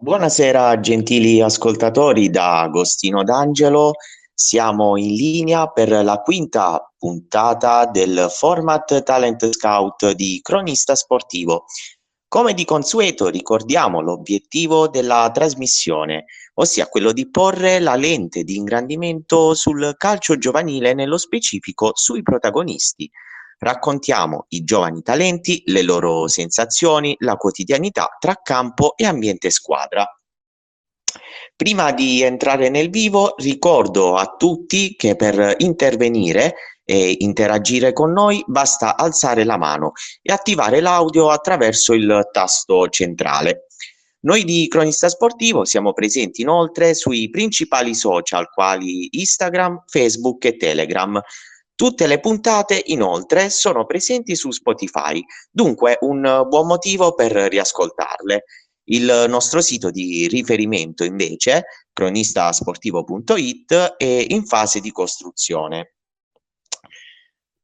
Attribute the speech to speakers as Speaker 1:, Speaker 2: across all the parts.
Speaker 1: Buonasera gentili ascoltatori da Agostino D'Angelo, siamo in linea per la quinta puntata del format Talent Scout di Cronista Sportivo. Come di consueto ricordiamo l'obiettivo della trasmissione, ossia quello di porre la lente di ingrandimento sul calcio giovanile, nello specifico sui protagonisti. Raccontiamo i giovani talenti, le loro sensazioni, la quotidianità tra campo e ambiente squadra. Prima di entrare nel vivo, ricordo a tutti che per intervenire e interagire con noi basta alzare la mano e attivare l'audio attraverso il tasto centrale. Noi di Cronista Sportivo siamo presenti inoltre sui principali social quali Instagram, Facebook e Telegram. Tutte le puntate, inoltre, sono presenti su Spotify, dunque un buon motivo per riascoltarle. Il nostro sito di riferimento, invece, cronistasportivo.it, è in fase di costruzione.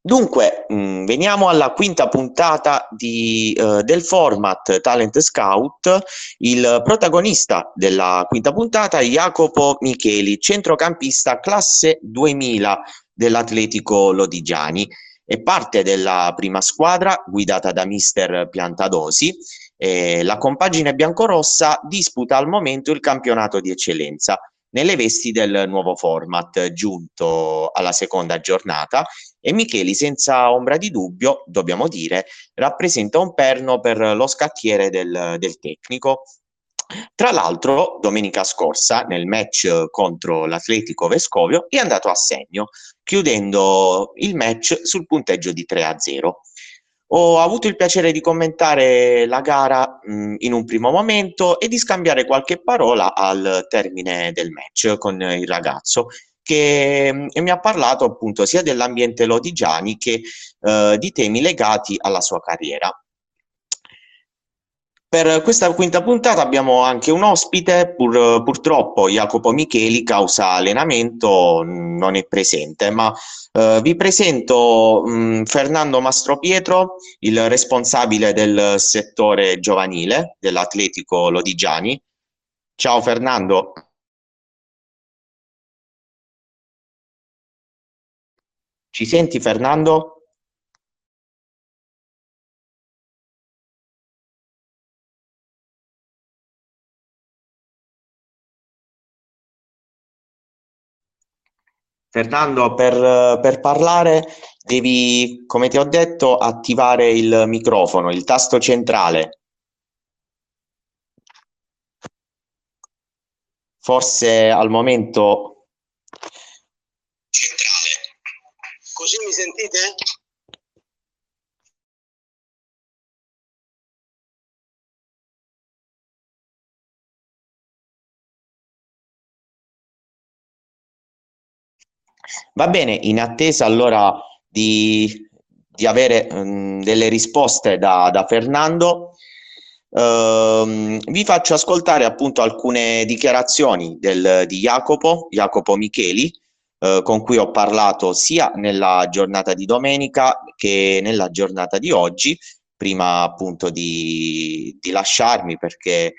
Speaker 1: Dunque, mh, mm, veniamo alla quinta puntata di, uh, del format Talent Scout. Il protagonista della quinta puntata è Jacopo Micheli, centrocampista classe 2000 dell'Atletico Lodigiani. È parte della prima squadra guidata da mister Piantadosi. Eh, la compagine biancorossa disputa al momento il campionato di eccellenza nelle vesti del nuovo format giunto alla seconda giornata e Micheli senza ombra di dubbio, dobbiamo dire, rappresenta un perno per lo scacchiere del, del tecnico tra l'altro, domenica scorsa, nel match contro l'Atletico Vescovio, è andato a segno, chiudendo il match sul punteggio di 3-0. Ho avuto il piacere di commentare la gara mh, in un primo momento e di scambiare qualche parola al termine del match con il ragazzo che mh, mi ha parlato appunto sia dell'ambiente lodigiani che eh, di temi legati alla sua carriera. Per questa quinta puntata abbiamo anche un ospite, pur, purtroppo Jacopo Micheli, causa allenamento, non è presente, ma eh, vi presento mh, Fernando Mastropietro, il responsabile del settore giovanile dell'Atletico Lodigiani. Ciao Fernando. Ci senti Fernando? Fernando, per, per, parlare devi, come ti ho detto, attivare il microfono, il tasto centrale. Forse al momento...
Speaker 2: Centrale. Così mi sentite?
Speaker 1: Va bene, in attesa allora di, di avere um, delle risposte da, da Fernando, um, vi faccio ascoltare appunto alcune dichiarazioni del, di Jacopo, Jacopo Micheli, uh, con cui ho parlato sia nella giornata di domenica che nella giornata di oggi, prima appunto di, di lasciarmi perché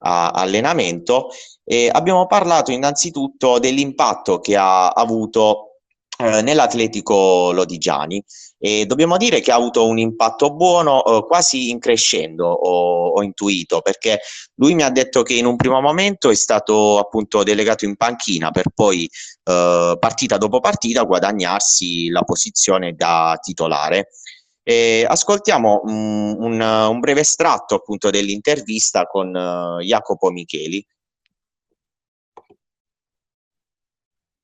Speaker 1: a allenamento e abbiamo parlato innanzitutto dell'impatto che ha avuto eh, nell'Atletico Lodigiani e dobbiamo dire che ha avuto un impatto buono eh, quasi in crescendo ho, ho, intuito perché lui mi ha detto che in un primo momento è stato appunto delegato in panchina per poi eh, partita dopo partita guadagnarsi la posizione da titolare e ascoltiamo un, un, un, breve estratto appunto dell'intervista con uh, Jacopo Micheli.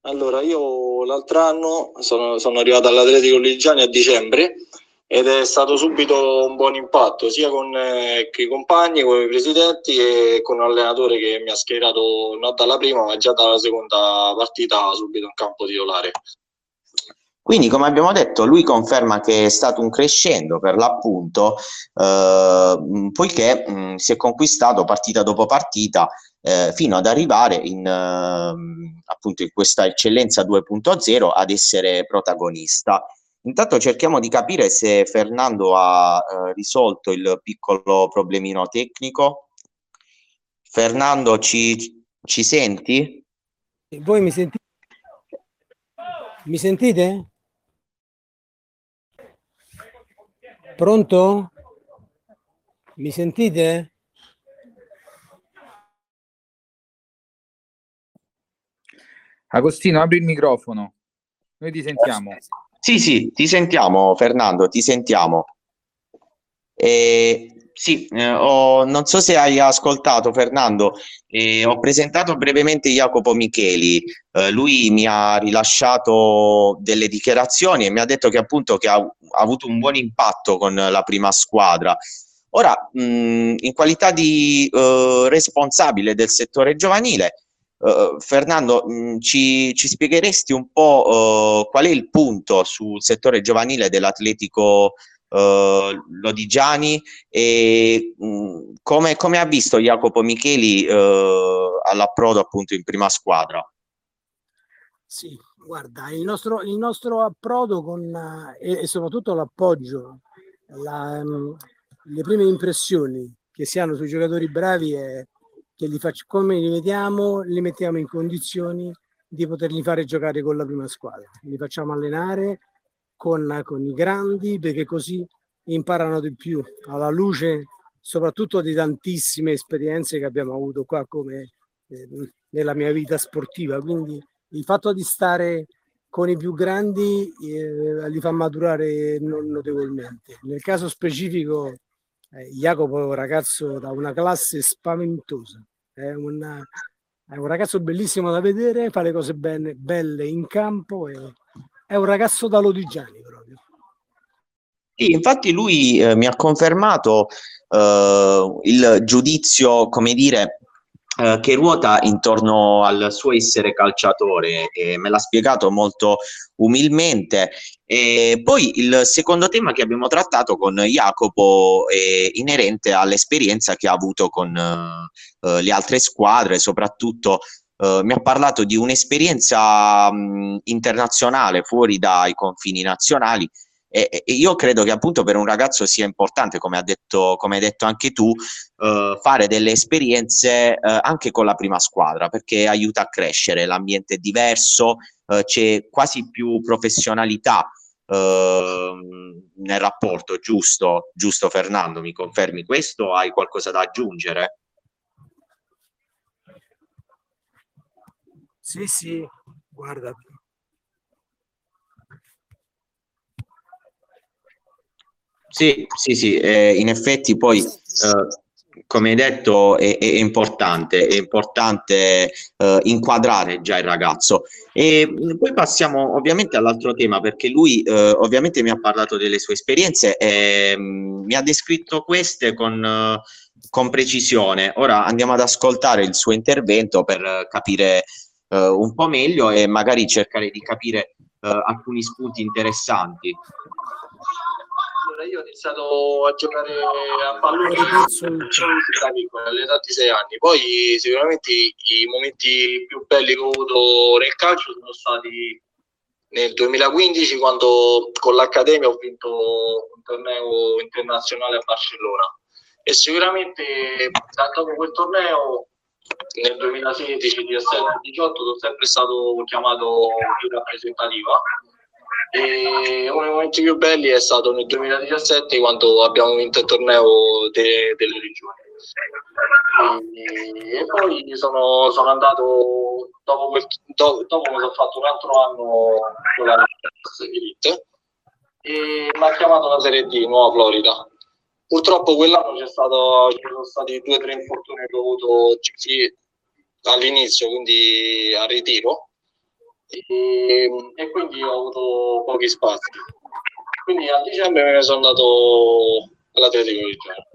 Speaker 2: Allora, io l'altro anno sono, sono arrivato all'Atletico Ligiani a dicembre ed è stato subito un buon impatto sia con, eh, i compagni, con i presidenti e con un allenatore che mi ha schierato non dalla prima ma già dalla seconda partita subito in campo titolare.
Speaker 1: Quindi, come abbiamo detto, lui conferma che è stato un crescendo per l'appunto, eh, poiché mh, si è conquistato partita dopo partita eh, fino ad arrivare in, eh, appunto in questa eccellenza 2.0 ad essere protagonista. Intanto cerchiamo di capire se Fernando ha eh, risolto il piccolo problemino tecnico. Fernando, ci, ci senti?
Speaker 3: Voi mi sentite? Mi sentite? Pronto? Mi sentite?
Speaker 4: Agostino, apri il microfono. Noi ti sentiamo.
Speaker 1: Sì, sì, ti sentiamo, Fernando, ti sentiamo. Eh, sì, eh, ho, non so se hai ascoltato, Fernando, eh, ho presentato brevemente Jacopo Micheli. Eh, lui mi ha rilasciato delle dichiarazioni e mi ha detto che appunto che ha, ha avuto un buon impatto con la prima squadra. Ora, mh, in qualità di uh, responsabile del settore giovanile, uh, Fernando, mh, ci, ci, spiegheresti un po' uh, qual è il punto sul settore giovanile dell'Atletico Lodigiani e mh, come, come, ha visto Jacopo Micheli all'approdo appunto in prima squadra?
Speaker 3: Sì, guarda, il nostro, il nostro approdo con, e, e soprattutto l'appoggio, la, um, le prime impressioni che si hanno sui giocatori bravi è che li faccio, come li vediamo, li mettiamo in condizioni di poterli fare giocare con la prima squadra. Li facciamo allenare con, con i grandi perché così imparano di più alla luce soprattutto di tantissime esperienze che abbiamo avuto qua come eh, nella mia vita sportiva. Quindi il fatto di stare con i più grandi eh, li fa maturare notevolmente. Nel caso specifico eh, Jacopo è un ragazzo da una classe spaventosa, è, una, è, un ragazzo bellissimo da vedere, fa le cose bene, belle in campo, e, è un ragazzo da Lodigiani proprio.
Speaker 1: Sì, infatti lui eh, mi ha confermato eh, il giudizio, come dire, eh, che ruota intorno al suo essere calciatore e me l'ha spiegato molto umilmente. E poi il secondo tema che abbiamo trattato con Jacopo è inerente all'esperienza che ha avuto con uh, le altre squadre, soprattutto uh, mi ha parlato di un'esperienza um, internazionale fuori dai confini nazionali e, e, io credo che appunto per un ragazzo sia importante, come, detto, come hai detto anche tu, eh, fare delle esperienze eh, anche con la prima squadra, perché aiuta a crescere, l'ambiente è diverso, eh, c'è quasi più professionalità ehm, nel rapporto, giusto? Giusto Fernando, mi confermi questo? Hai qualcosa da aggiungere?
Speaker 3: Sì, sì, guarda,
Speaker 1: Sì, sì, sì, eh, in effetti poi, eh, come hai detto, è, è importante, è importante eh, inquadrare già il ragazzo. E poi passiamo ovviamente all'altro tema, perché lui eh, ovviamente mi ha parlato delle sue esperienze e mm, mi ha descritto queste con, eh, con, precisione. Ora andiamo ad ascoltare il suo intervento per capire eh, un po' meglio e magari cercare di capire alcuni spunti interessanti
Speaker 2: io ho iniziato a giocare a pallone all'età di sei anni. Poi sicuramente i momenti più belli che ho avuto nel calcio sono stati nel 2015 quando con l'Accademia ho vinto un torneo internazionale a Barcellona e sicuramente dopo quel torneo nel 2016, 17, 18 sono sempre stato chiamato in rappresentativa e uno dei momenti più belli è stato nel 2017 quando abbiamo vinto il torneo de- delle regioni. E, poi sono, sono andato dopo, quel, do, dopo ho fatto un altro anno con la Elite e mi ha chiamato la Serie D, Nuova Florida. Purtroppo quell'anno c'è stato, ci sono stati due o tre infortuni che ho avuto all'inizio, quindi a ritiro e, e quindi ho avuto pochi spazi. Quindi a dicembre me ne sono andato all'Atletico di Genova.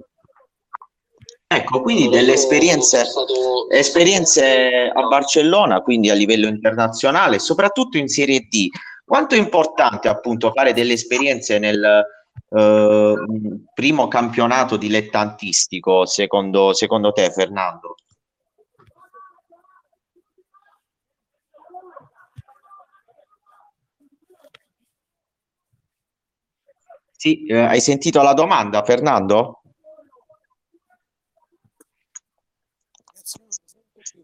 Speaker 1: Ecco, quindi delle esperienze, stato... esperienze a Barcellona, quindi a livello internazionale, soprattutto in Serie D. Quanto è importante appunto fare delle esperienze nel eh, primo campionato dilettantistico, secondo, secondo te Fernando? Sì, eh, hai sentito la domanda, Fernando?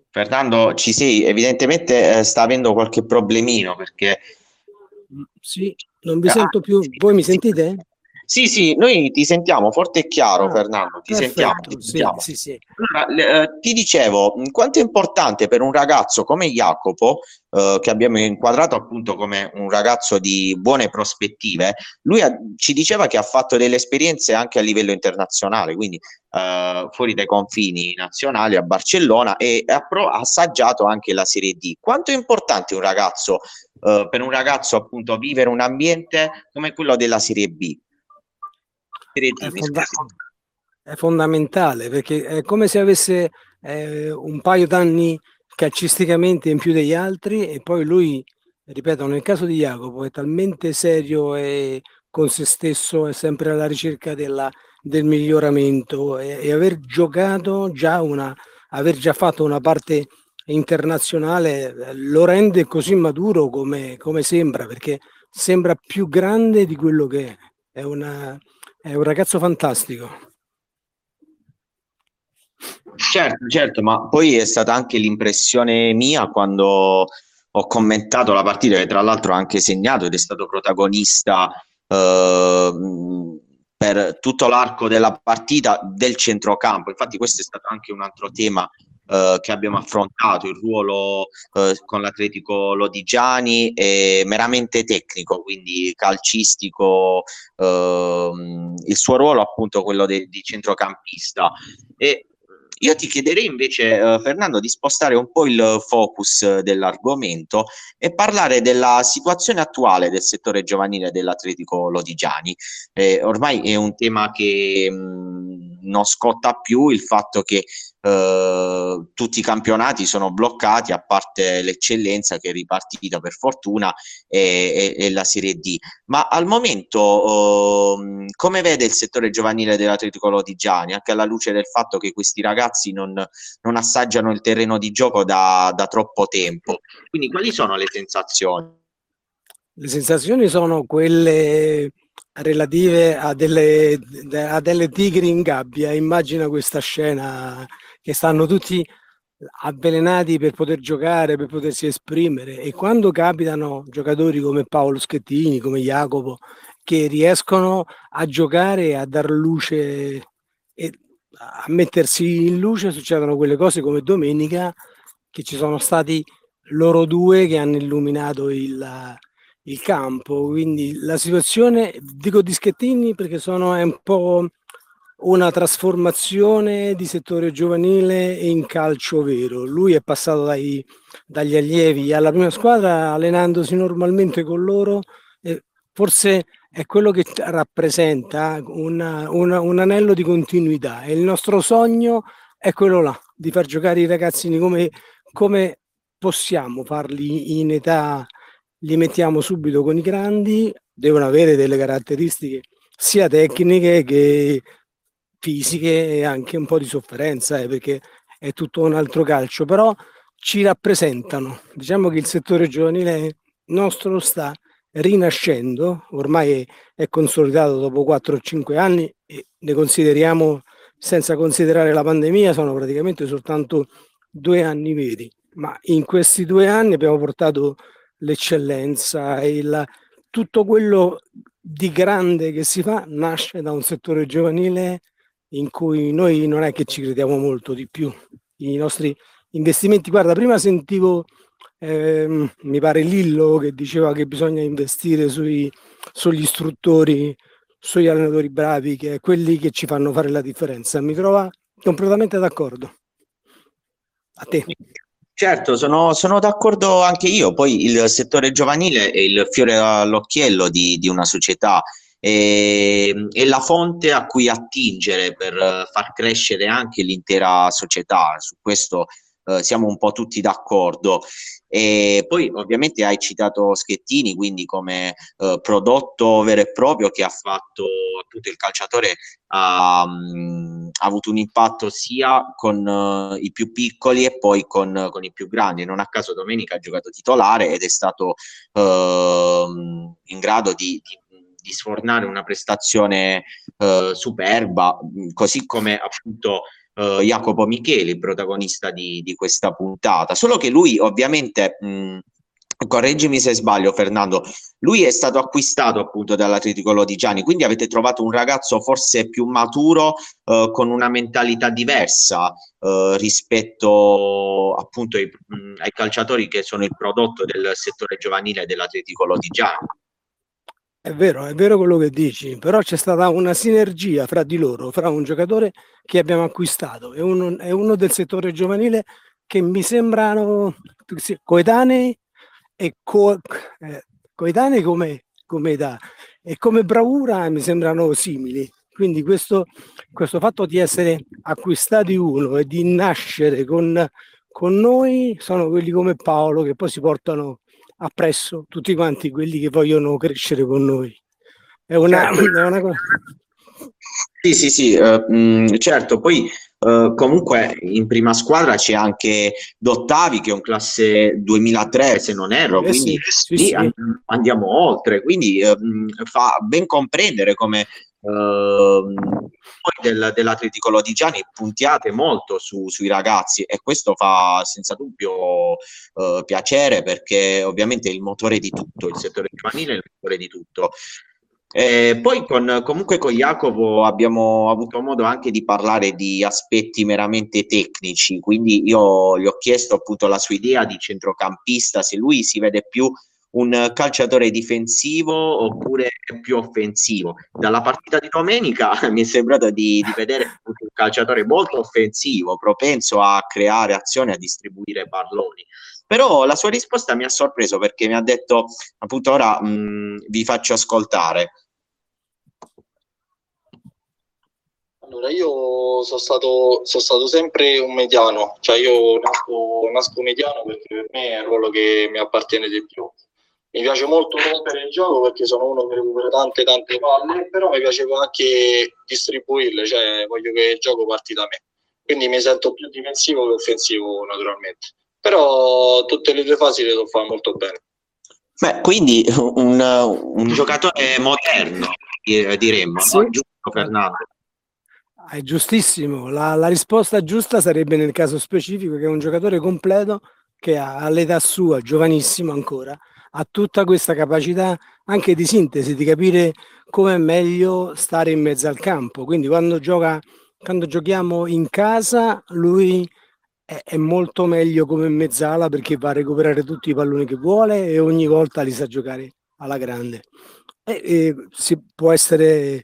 Speaker 1: Fernando, ci sei? Evidentemente eh, sta avendo qualche problemino perché...
Speaker 3: Sì, non vi ah, sento più. Voi mi sentite?
Speaker 1: Sì, sì, noi ti sentiamo forte e chiaro, ah, Fernando. Ti perfetto, sentiamo. Ti, sentiamo. Sì, sì, allora, eh, ti dicevo, quanto è importante per un ragazzo come Jacopo, eh, che abbiamo inquadrato appunto come un ragazzo di buone prospettive, lui ha, ci diceva che ha fatto delle esperienze anche a livello internazionale, quindi eh, fuori dai confini nazionali a Barcellona e ha, pro- ha assaggiato anche la Serie D. Quanto è importante un ragazzo, eh, per un ragazzo appunto vivere un ambiente come quello della Serie B?
Speaker 3: È, fonda- è, fondamentale perché è come se avesse eh, un paio d'anni calcisticamente in più degli altri e poi lui, ripeto, nel caso di Jacopo è talmente serio e con se stesso, è sempre alla ricerca della, del miglioramento e, e, aver giocato già una, aver già fatto una parte internazionale eh, lo rende così maturo come, come sembra perché sembra più grande di quello che è. È una, è un ragazzo fantastico.
Speaker 1: Certo, certo, ma poi è stata anche l'impressione mia quando ho commentato la partita, che tra l'altro ha anche segnato ed è stato protagonista eh, per tutto l'arco della partita del centrocampo. Infatti, questo è stato anche un altro tema eh, che abbiamo affrontato, il ruolo eh, con l'Atletico Lodigiani è meramente tecnico, quindi calcistico, ehm, il suo ruolo appunto quello de- di centrocampista. E io ti chiederei invece, eh, Fernando, di spostare un po' il focus dell'argomento e parlare della situazione attuale del settore giovanile dell'Atletico Lodigiani. Eh, ormai è un tema che mh, non scotta più il fatto che eh, tutti i campionati sono bloccati, a parte l'eccellenza che è ripartita per fortuna e, e, e la Serie D. Ma al momento eh, come vede il settore giovanile dell'Atletico Lodigiani, anche alla luce del fatto che questi ragazzi non, non assaggiano il terreno di gioco da, da troppo tempo? Quindi quali sono le sensazioni?
Speaker 3: Le sensazioni sono quelle relative a delle, a delle tigri in gabbia. Immagina questa scena che stanno tutti avvelenati per poter giocare, per potersi esprimere e quando capitano giocatori come Paolo Schettini, come Jacopo, che riescono a giocare a dar luce e a mettersi in luce, succedono quelle cose come domenica che ci sono stati loro due che hanno illuminato il, il campo. Quindi la situazione, dico di Schettini perché sono è un po' una trasformazione di settore giovanile in calcio vero. Lui è passato dai, dagli allievi alla prima squadra allenandosi normalmente con loro e forse è quello che rappresenta una, una, un anello di continuità e il nostro sogno è quello là, di far giocare i ragazzini come, come possiamo farli in età, li mettiamo subito con i grandi, devono avere delle caratteristiche sia tecniche che fisiche e anche un po' di sofferenza, eh, perché è tutto un altro calcio, però ci rappresentano. Diciamo che il settore giovanile nostro sta rinascendo, ormai è consolidato dopo 4 o 5 anni e ne consideriamo, senza considerare la pandemia, sono praticamente soltanto due anni veri, ma in questi due anni abbiamo portato l'eccellenza il, tutto quello di grande che si fa nasce da un settore giovanile in cui noi non è che ci crediamo molto di più. I nostri investimenti, guarda, prima sentivo, ehm, mi pare Lillo che diceva che bisogna investire sui, sugli istruttori, sugli allenatori bravi, che è quelli che ci fanno fare la differenza. Mi trova completamente d'accordo. A te.
Speaker 1: Certo, sono, sono, d'accordo anche io. Poi il settore giovanile è il fiore all'occhiello di, di una società e, è la fonte a cui attingere per far crescere anche l'intera società. Su questo eh, siamo un po' tutti d'accordo. E poi ovviamente hai citato Schettini, quindi come eh, prodotto vero e proprio che ha fatto appunto il calciatore ha, mh, ha avuto un impatto sia con uh, i più piccoli e poi con, con, i più grandi. Non a caso domenica ha giocato titolare ed è stato uh, in grado di, di di sfornare una prestazione eh, superba, così come appunto uh, Jacopo Micheli, protagonista di, di, questa puntata. Solo che lui ovviamente mh, correggimi se sbaglio Fernando, lui è stato acquistato appunto dall'Atletico Lodigiani, quindi avete trovato un ragazzo forse più maturo eh, con una mentalità diversa eh, rispetto appunto ai, mh, ai, calciatori che sono il prodotto del settore giovanile dell'Atletico Lodigiani.
Speaker 3: È vero, è vero quello che dici, però c'è stata una sinergia fra di loro, fra un giocatore che abbiamo acquistato e uno, e uno del settore giovanile che mi sembrano coetanei e co- eh, coetanei come, come età e come bravura mi sembrano simili. Quindi questo, questo fatto di essere acquistati uno e di nascere con, con noi sono quelli come Paolo che poi si portano appresso tutti quanti quelli che vogliono crescere con noi. È una, certo. è una cosa.
Speaker 1: Sì, sì, sì, uh, mh, certo, poi Uh, comunque in prima squadra c'è anche Dottavi che è un classe 2003 se non erro, eh quindi sì, sì, sì. andiamo oltre, quindi uh, fa ben comprendere come uh, del, dell'Atletico Lodigiani puntiate molto su, sui ragazzi e questo fa senza dubbio piacere perché ovviamente è il motore di tutto, il settore giovanile è il motore di tutto. Eh, poi con, comunque con Jacopo abbiamo avuto modo anche di parlare di aspetti meramente tecnici, quindi io gli ho chiesto appunto la sua idea di centrocampista, se lui si vede più un calciatore difensivo oppure più offensivo. Dalla partita di domenica mi è sembrato di, di vedere un calciatore molto offensivo, propenso a creare azioni, a distribuire palloni. Però la sua risposta mi ha sorpreso perché mi ha detto appunto ora mh, vi faccio ascoltare.
Speaker 2: Allora, io sono stato, sono stato sempre un mediano, cioè io nasco, nasco mediano perché per me è il ruolo che mi appartiene di più. Mi piace molto rompere il gioco perché sono uno che recupera tante tante palle, però mi piaceva anche distribuirle, cioè voglio che il gioco parti da me. Quindi mi sento più difensivo che offensivo naturalmente. Però tutte le due fasi le devo fare molto bene.
Speaker 1: Beh, quindi un, un giocatore moderno, diremmo, sì. no? giusto Fernando?
Speaker 3: È giustissimo, la, la, risposta giusta sarebbe nel caso specifico che è un giocatore completo che ha, all'età sua, giovanissimo ancora, ha tutta questa capacità anche di sintesi, di capire come è meglio stare in mezzo al campo. Quindi quando, gioca, quando giochiamo in casa lui è, è molto meglio come mezzala perché va a recuperare tutti i palloni che vuole e ogni volta li sa giocare alla grande. E, e si può essere,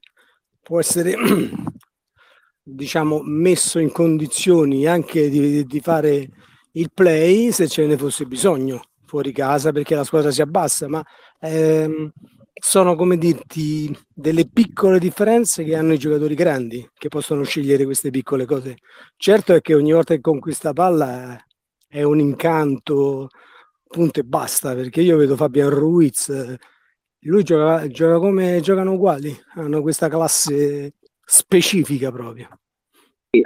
Speaker 3: può essere diciamo, messo in condizioni anche di, di fare il play se ce ne fosse bisogno fuori casa perché la squadra si abbassa, ma ehm, sono come dirti delle piccole differenze che hanno i giocatori grandi che possono scegliere queste piccole cose. Certo è che ogni volta che conquista palla è un incanto, punto e basta, perché io vedo Fabian Ruiz, lui gioca, gioca come giocano uguali, hanno questa classe specifica proprio.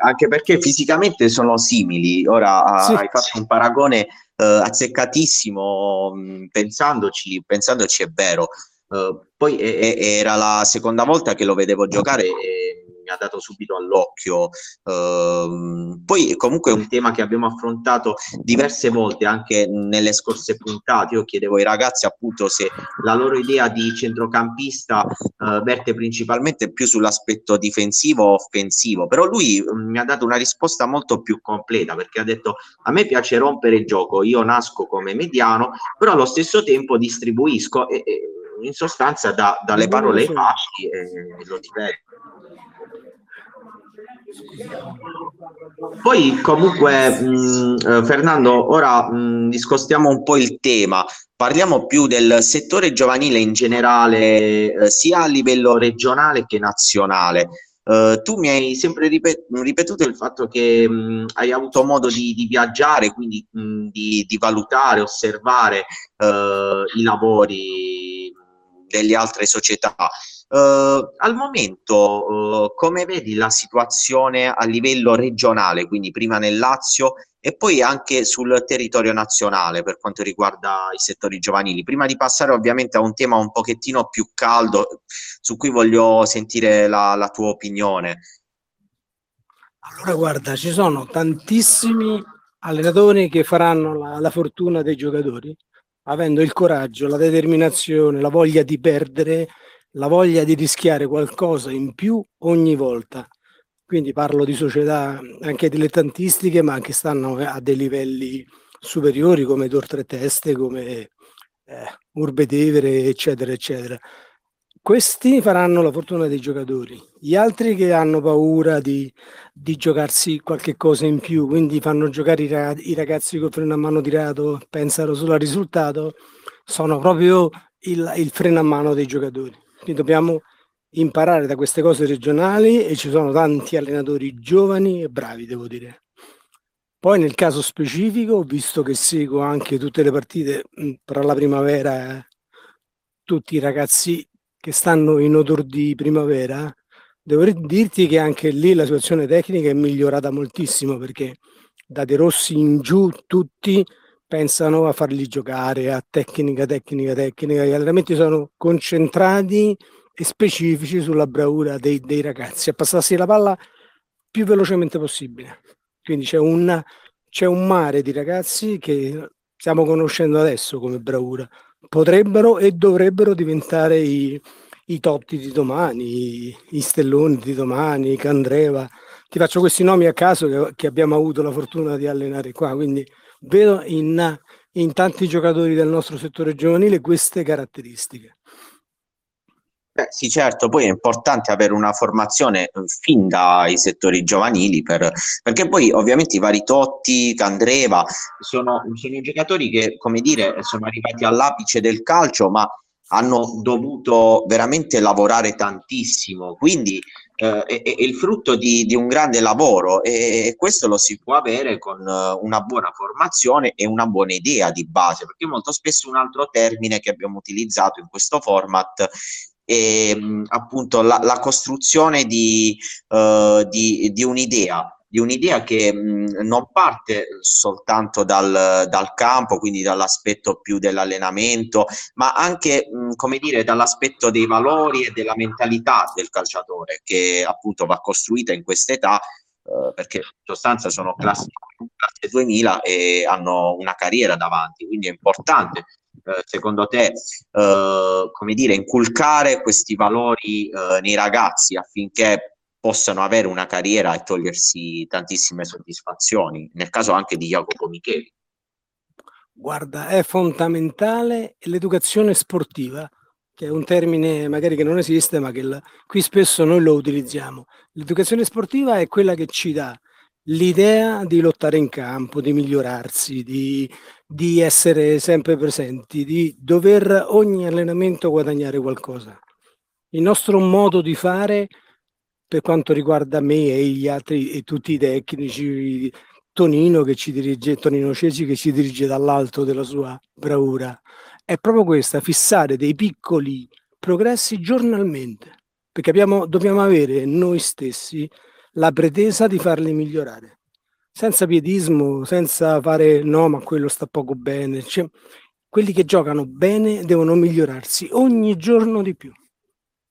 Speaker 1: Anche perché fisicamente sono simili. Ora sì. hai fatto un paragone eh, azzeccatissimo, mh, pensandoci, pensandoci è vero. Uh, poi e, e, era la seconda volta che lo vedevo giocare e mi ha dato subito all'occhio. Uh, poi comunque è un tema che abbiamo affrontato diverse volte anche nelle scorse puntate. Io chiedevo ai ragazzi appunto se la loro idea di centrocampista uh, verte principalmente più sull'aspetto difensivo o offensivo, però lui um, mi ha dato una risposta molto più completa perché ha detto a me piace rompere il gioco, io nasco come mediano, però allo stesso tempo distribuisco e, e in sostanza da, dalle parole ai fatti e lo ripeto. Poi comunque mh, eh, Fernando, ora mh, discostiamo un po' il tema, parliamo più del settore giovanile in generale, eh, sia a livello regionale che nazionale. Uh, tu mi hai sempre ripet- ripetuto il fatto che mh, hai avuto modo di, di viaggiare, quindi di, di, valutare, osservare uh, i lavori delle altre società. Uh, al momento, uh, come vedi la situazione a livello regionale, quindi prima nel Lazio e poi anche sul territorio nazionale per quanto riguarda i settori giovanili? Prima di passare ovviamente a un tema un pochettino più caldo su cui voglio sentire la, la tua opinione.
Speaker 3: Allora guarda, ci sono tantissimi allenatori che faranno la, la fortuna dei giocatori, avendo il coraggio, la determinazione, la voglia di perdere, la voglia di rischiare qualcosa in più ogni volta. Quindi parlo di società anche dilettantistiche, ma che stanno a dei livelli superiori come Tor Tre Teste, come eh, Urbe Tevere, eccetera, eccetera. Questi faranno la fortuna dei giocatori, gli altri che hanno paura di, di giocarsi qualche cosa in più, quindi fanno giocare i ragazzi, i ragazzi col freno a mano tirato, pensano solo al risultato, sono proprio il, il freno a mano dei giocatori. Quindi dobbiamo imparare da queste cose regionali e ci sono tanti allenatori giovani e bravi, devo dire. Poi nel caso specifico, visto che seguo anche tutte le partite per la primavera, eh, tutti i ragazzi che stanno in odor di primavera, devo dirti che anche lì la situazione tecnica è migliorata moltissimo perché da De Rossi in giù tutti pensano a farli giocare a tecnica, tecnica, tecnica, gli allenamenti sono concentrati e specifici sulla bravura dei, dei ragazzi, a passarsi la palla più velocemente possibile. Quindi c'è un, c'è un mare di ragazzi che stiamo conoscendo adesso come bravura, potrebbero e dovrebbero diventare i, i Totti di domani, i, i Stelloni di domani, i Candreva. Ti faccio questi nomi a caso che, che abbiamo avuto la fortuna di allenare qua, quindi vedo in, in tanti giocatori del nostro settore giovanile queste caratteristiche.
Speaker 1: Beh, sì, certo, poi è importante avere una formazione eh, fin dai settori giovanili, per, perché poi ovviamente i vari Totti, Candreva sono, sono giocatori che, come dire, sono arrivati all'apice del calcio, ma hanno dovuto veramente lavorare tantissimo, quindi eh, è, è, il frutto di, di, un grande lavoro e, e, questo lo si può avere con uh, una buona formazione e una buona idea di base, perché molto spesso un altro termine che abbiamo utilizzato in questo format e appunto la, la costruzione di, uh, di, di un'idea di un'idea che mh, non parte soltanto dal, dal, campo, quindi dall'aspetto più dell'allenamento, ma anche, mh, come dire, dall'aspetto dei valori e della mentalità del calciatore, che appunto va costruita in questa età, eh, perché in sostanza sono classe, classe 2000 e hanno una carriera davanti, quindi è importante secondo te, eh, come dire, inculcare questi valori eh, nei ragazzi affinché possano avere una carriera e togliersi tantissime soddisfazioni, nel caso anche di Jacopo Micheli?
Speaker 3: Guarda, è fondamentale l'educazione sportiva, che è un termine magari che non esiste, ma che la, qui spesso noi lo utilizziamo. L'educazione sportiva è quella che ci dà l'idea di lottare in campo, di migliorarsi, di, di essere sempre presenti, di dover ogni allenamento guadagnare qualcosa. Il nostro modo di fare, per quanto riguarda me e gli altri e tutti i tecnici, Tonino che ci dirige, Tonino Cesi che ci dirige dall'alto della sua bravura, è proprio questa, fissare dei piccoli progressi giornalmente, perché abbiamo, dobbiamo avere noi stessi la pretesa di farli migliorare, senza piedismo, senza fare no, ma quello sta poco bene. Cioè, quelli che giocano bene devono migliorarsi ogni giorno di più.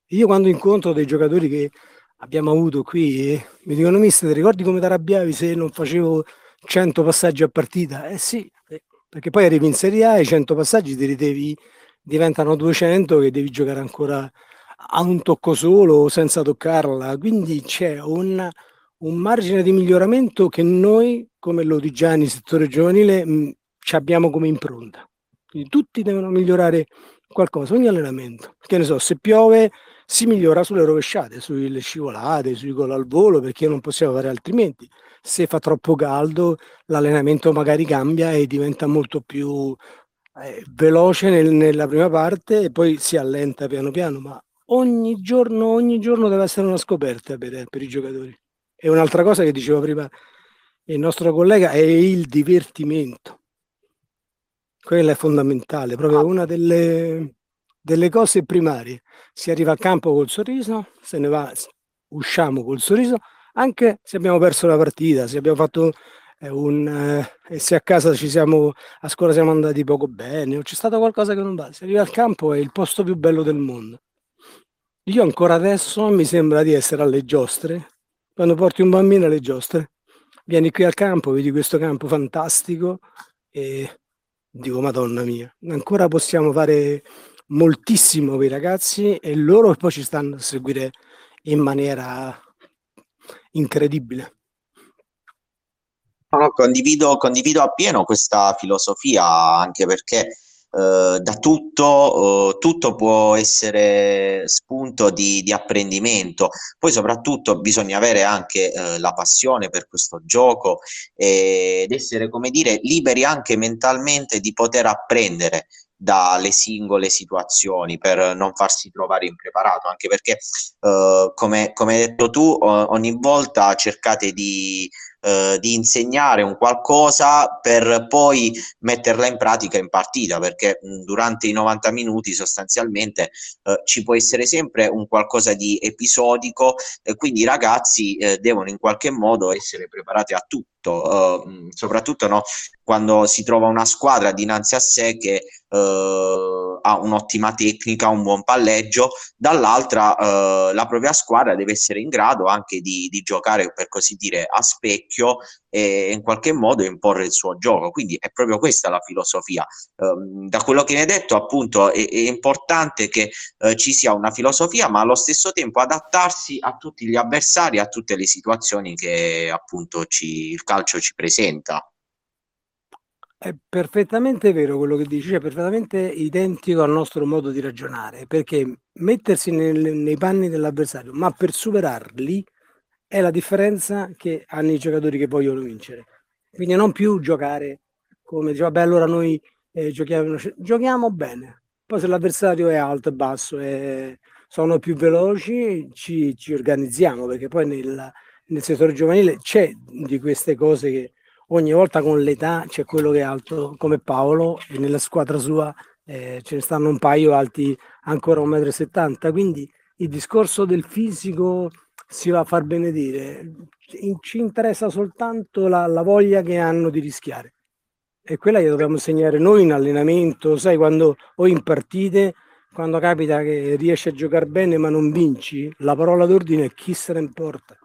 Speaker 3: Io quando incontro dei giocatori che abbiamo avuto qui eh, mi dicono mister ti ricordi come ti arrabbiavi se non facevo 100 passaggi a partita? Eh sì, eh, perché poi arrivi in Serie A e i 100 passaggi ti devi, diventano 200 che devi giocare ancora a un tocco solo senza toccarla, quindi c'è un, un margine di miglioramento che noi come Lodigiani, settore giovanile, mh, ci abbiamo come impronta. Quindi tutti devono migliorare qualcosa, ogni allenamento. Che ne so, se piove si migliora sulle rovesciate, sulle scivolate, sui gol al volo, perché non possiamo fare altrimenti. Se fa troppo caldo, l'allenamento magari cambia e diventa molto più eh, veloce nel, nella prima parte e poi si allenta piano piano, ma ogni giorno, ogni giorno deve essere una scoperta per, per i giocatori. E un'altra cosa che diceva prima il nostro collega è il divertimento. Quella è fondamentale, proprio una delle, delle cose primarie. Si arriva a campo col sorriso, se ne va, usciamo col sorriso, anche se abbiamo perso la partita, se abbiamo fatto eh, un eh, se a casa ci siamo a scuola siamo andati poco bene o c'è stato qualcosa che non va, si arriva al campo è il posto più bello del mondo. Io ancora adesso mi sembra di essere alle giostre quando porti un bambino alle giostre. Vieni qui al campo, vedi questo campo fantastico e dico, Madonna mia, ancora possiamo fare moltissimo per i ragazzi e loro poi ci stanno a seguire in maniera incredibile.
Speaker 1: No, condivido, condivido appieno questa filosofia anche perché eh, da tutto, eh, tutto può essere spunto di, di, apprendimento. Poi soprattutto bisogna avere anche eh, la passione per questo gioco ed essere, come dire, liberi anche mentalmente di poter apprendere dalle singole situazioni per non farsi trovare impreparato, anche perché, eh, come, come hai detto tu, ogni volta cercate di eh, di insegnare un qualcosa per poi metterla in pratica in partita, perché mh, durante i 90 minuti sostanzialmente eh, ci può essere sempre un qualcosa di episodico e quindi i ragazzi eh, devono in qualche modo essere preparati a tutto, uh, soprattutto no, quando si trova una squadra dinanzi a sé che uh, ha un'ottima tecnica, un buon palleggio, dall'altra uh, la propria squadra deve essere in grado anche di, di giocare, per così dire, a specchio e in qualche modo imporre il suo gioco. Quindi è proprio questa la filosofia. Um, da quello che ne hai detto, appunto, è, è importante che uh, ci sia una filosofia, ma allo stesso tempo adattarsi a tutti gli avversari, a tutte le situazioni che appunto ci, il calcio ci presenta.
Speaker 3: È perfettamente vero quello che dici, è perfettamente identico al nostro modo di ragionare, perché mettersi nel, nei panni dell'avversario, ma per superarli, è la differenza che hanno i giocatori che vogliono vincere. Quindi non più giocare come diceva, vabbè, allora noi eh, giochiamo, giochiamo bene. Poi se l'avversario è alto e basso e sono più veloci, ci, ci organizziamo, perché poi nel, nel settore giovanile c'è di queste cose che ogni volta con l'età c'è quello che è alto come Paolo e nella squadra sua eh, ce ne stanno un paio alti ancora 1,70 m. Quindi il discorso del fisico si va a far benedire, ci interessa soltanto la, la voglia che hanno di rischiare. E quella che dobbiamo segnare noi in allenamento, sai, quando o in partite, quando capita che riesci a giocare bene ma non vinci, la parola d'ordine è chi se ne importa.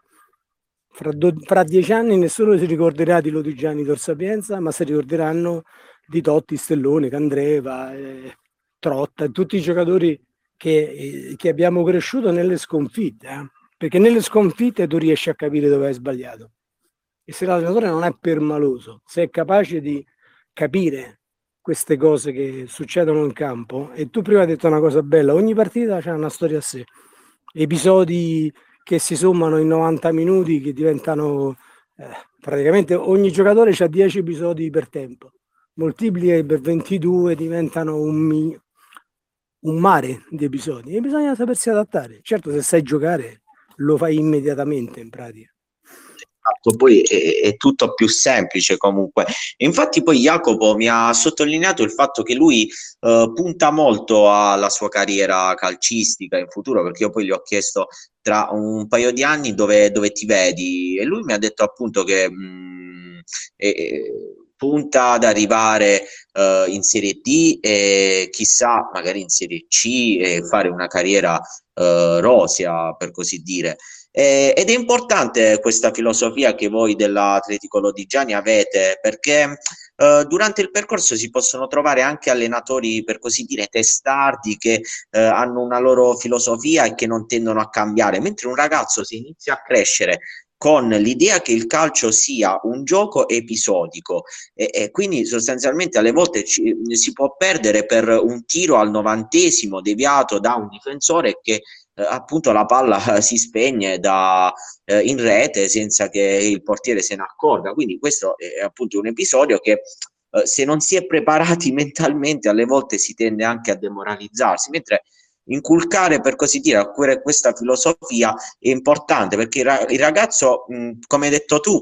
Speaker 3: Fra, do, fra dieci anni nessuno si ricorderà di Lodigiani Dorsapienza, ma si ricorderanno di Totti, Stellone, Candreva, eh, Trotta, tutti i giocatori che, eh, che abbiamo cresciuto nelle sconfitte. Eh perché nelle sconfitte tu riesci a capire dove hai sbagliato. E se l'allenatore non è permaloso, se è capace di capire queste cose che succedono in campo, e tu prima hai detto una cosa bella, ogni partita ha una storia a sé, episodi che si sommano in 90 minuti, che diventano eh, praticamente ogni giocatore ha 10 episodi per tempo, moltiplica per 22 diventano un, un mare di episodi e bisogna sapersi adattare. Certo, se sai giocare lo fai immediatamente in pratica.
Speaker 1: Esatto, poi è, è, tutto più semplice comunque. Infatti poi Jacopo mi ha sottolineato il fatto che lui uh, punta molto alla sua carriera calcistica in futuro, perché io poi gli ho chiesto tra un paio di anni dove, dove ti vedi e lui mi ha detto appunto che mh, mm, è, punta ad arrivare uh, in Serie D e chissà magari in Serie C e fare una carriera uh, rosea per così dire. Eh, ed è importante questa filosofia che voi dell'Atletico Lodigiani avete perché eh, durante il percorso si possono trovare anche allenatori per così dire testardi che eh, hanno una loro filosofia e che non tendono a cambiare, mentre un ragazzo se inizia a crescere con l'idea che il calcio sia un gioco episodico e, e quindi sostanzialmente alle volte ci, si può perdere per un tiro al novantesimo deviato da un difensore che appunto la palla si spegne da, eh, in rete senza che il portiere se ne accorga quindi questo è appunto un episodio che eh, se non si è preparati mentalmente alle volte si tende anche a demoralizzarsi. Mentre inculcare per così dire questa filosofia è importante perché il ragazzo, come hai detto tu,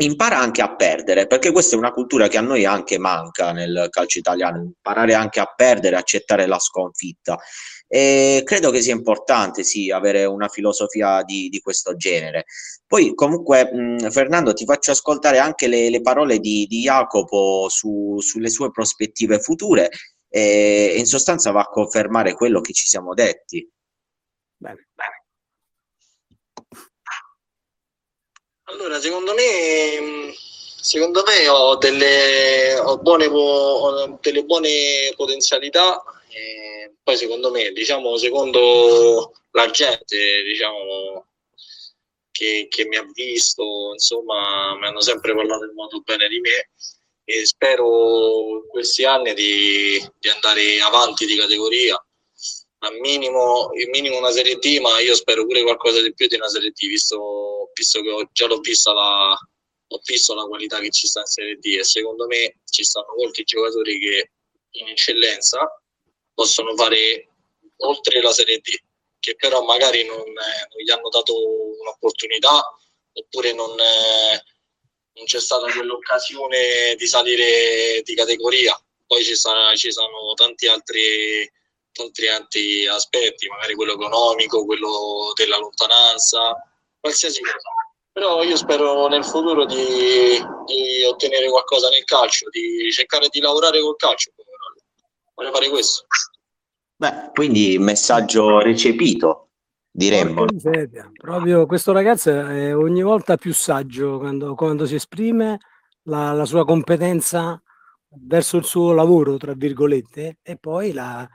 Speaker 1: impara anche a perdere, perché questa è una cultura che a noi anche manca nel calcio italiano, imparare anche a perdere, accettare la sconfitta. E credo che sia importante, sì, avere una filosofia di, di questo genere. Poi, comunque, mh, Fernando, ti faccio ascoltare anche le, le parole di, di Jacopo su, sulle sue prospettive future e in sostanza va a confermare quello che ci siamo detti.
Speaker 3: Bene, bene.
Speaker 2: Allora, secondo me, secondo me ho delle, ho buone, ho delle buone potenzialità. E poi, secondo me, diciamo, secondo la gente, diciamo, che, che mi ha visto, insomma, mi hanno sempre parlato in modo bene di me e spero in questi anni di, di andare avanti di categoria al minimo, minimo una serie D, ma io spero pure qualcosa di più di una serie D, visto, visto che ho, già l'ho vista la, ho visto la qualità che ci sta in Serie D e secondo me ci stanno molti giocatori che in eccellenza possono fare oltre la Serie D, che però magari non, eh, non gli hanno dato un'opportunità oppure non, eh, non, c'è stata quell'occasione di salire di categoria. Poi ci, sarà, ci sono tanti altri tanti altri aspetti, magari quello economico, quello della lontananza, qualsiasi cosa. Però io spero nel futuro di, di ottenere qualcosa nel calcio, di cercare di lavorare col calcio. Vorrei fare questo.
Speaker 1: Beh, quindi messaggio recepito, diremmo.
Speaker 3: Proprio questo ragazzo è ogni volta più saggio quando, quando si esprime la, la, sua competenza verso il suo lavoro, tra virgolette, e poi la,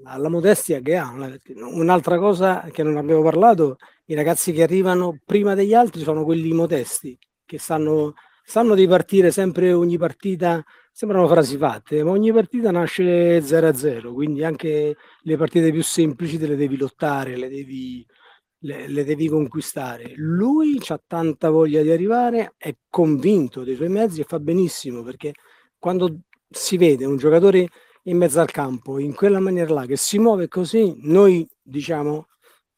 Speaker 3: la modestia che ha. Un'altra cosa che non abbiamo parlato, i ragazzi che arrivano prima degli altri sono quelli modesti, che sanno, sanno di partire sempre ogni partita, sembrano frasi fatte, ma ogni partita nasce 0-0, quindi anche le partite più semplici te le devi lottare, le devi, le, le devi conquistare. Lui ha tanta voglia di arrivare, è convinto dei suoi mezzi e fa benissimo, perché quando si vede un giocatore in mezzo al campo, in quella maniera là, che si muove così, noi diciamo